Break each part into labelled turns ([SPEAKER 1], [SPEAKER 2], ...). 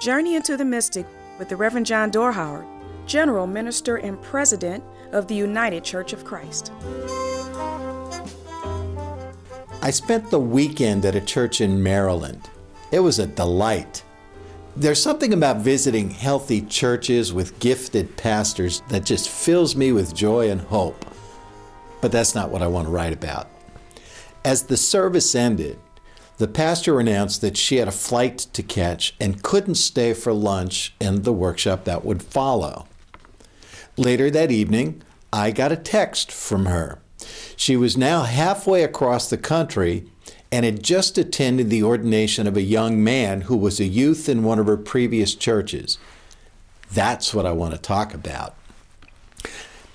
[SPEAKER 1] Journey into the Mystic with the Reverend John Dorhauer, General Minister and President of the United Church of Christ.
[SPEAKER 2] I spent the weekend at a church in Maryland. It was a delight. There's something about visiting healthy churches with gifted pastors that just fills me with joy and hope. But that's not what I want to write about. As the service ended, the pastor announced that she had a flight to catch and couldn't stay for lunch and the workshop that would follow. Later that evening, I got a text from her. She was now halfway across the country and had just attended the ordination of a young man who was a youth in one of her previous churches. That's what I want to talk about.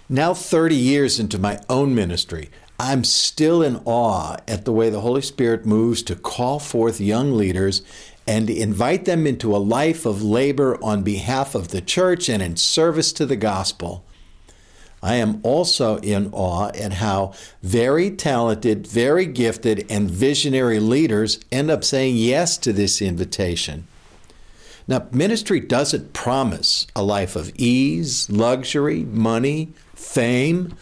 [SPEAKER 2] Now, 30 years into my own ministry, I'm still in awe at the way the Holy Spirit moves to call forth young leaders and invite them into a life of labor on behalf of the church and in service to the gospel. I am also in awe at how very talented, very gifted, and visionary leaders end up saying yes to this invitation. Now, ministry doesn't promise a life of ease, luxury, money, fame.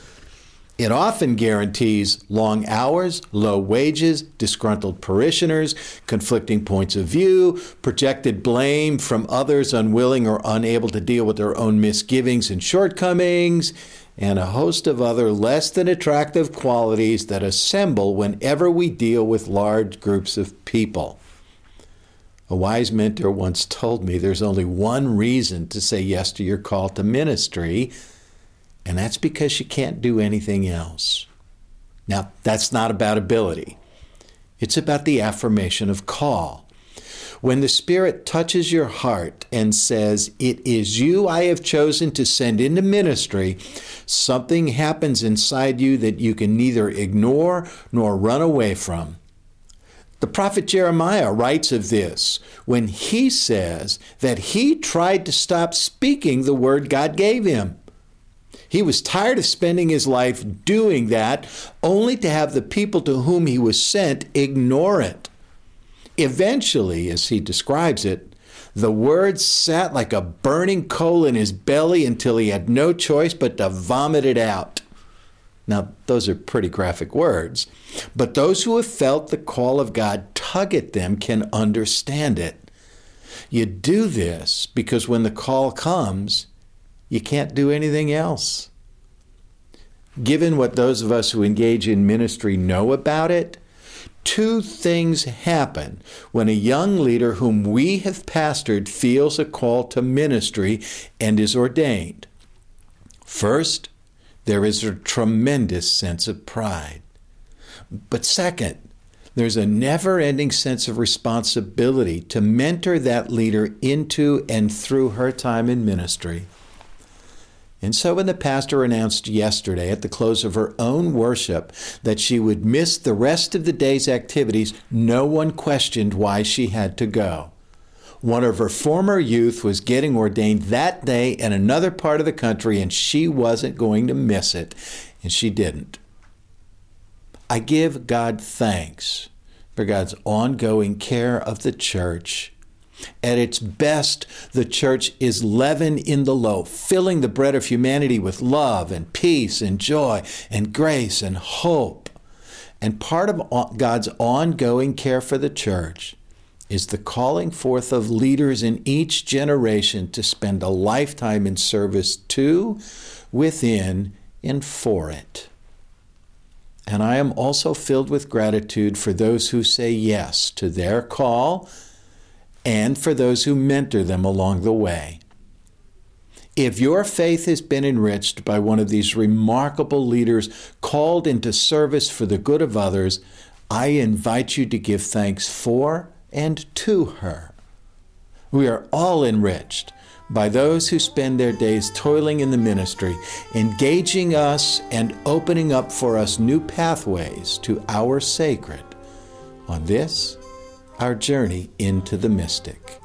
[SPEAKER 2] It often guarantees long hours, low wages, disgruntled parishioners, conflicting points of view, projected blame from others unwilling or unable to deal with their own misgivings and shortcomings, and a host of other less than attractive qualities that assemble whenever we deal with large groups of people. A wise mentor once told me there's only one reason to say yes to your call to ministry, and that's because you can't do anything else. Now, that's not about ability, it's about the affirmation of call. When the Spirit touches your heart and says, It is you I have chosen to send into ministry, something happens inside you that you can neither ignore nor run away from. The prophet Jeremiah writes of this when he says that he tried to stop speaking the word God gave him. He was tired of spending his life doing that, only to have the people to whom he was sent ignore it. Eventually, as he describes it, the words sat like a burning coal in his belly until he had no choice but to vomit it out. Now, those are pretty graphic words, but those who have felt the call of God tug at them can understand it. You do this because when the call comes, you can't do anything else. Given what those of us who engage in ministry know about it, Two things happen when a young leader whom we have pastored feels a call to ministry and is ordained. First, there is a tremendous sense of pride. But second, there's a never ending sense of responsibility to mentor that leader into and through her time in ministry. And so, when the pastor announced yesterday at the close of her own worship that she would miss the rest of the day's activities, no one questioned why she had to go. One of her former youth was getting ordained that day in another part of the country, and she wasn't going to miss it, and she didn't. I give God thanks for God's ongoing care of the church at its best, the church is leaven in the loaf, filling the bread of humanity with love and peace and joy and grace and hope. And part of God's ongoing care for the church is the calling forth of leaders in each generation to spend a lifetime in service to, within, and for it. And I am also filled with gratitude for those who say yes to their call and for those who mentor them along the way. If your faith has been enriched by one of these remarkable leaders called into service for the good of others, I invite you to give thanks for and to her. We are all enriched by those who spend their days toiling in the ministry, engaging us and opening up for us new pathways to our sacred. On this, our journey into the mystic.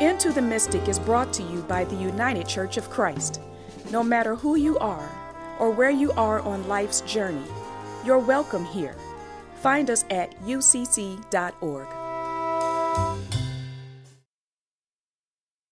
[SPEAKER 1] Into the Mystic is brought to you by the United Church of Christ. No matter who you are or where you are on life's journey, you're welcome here. Find us at ucc.org.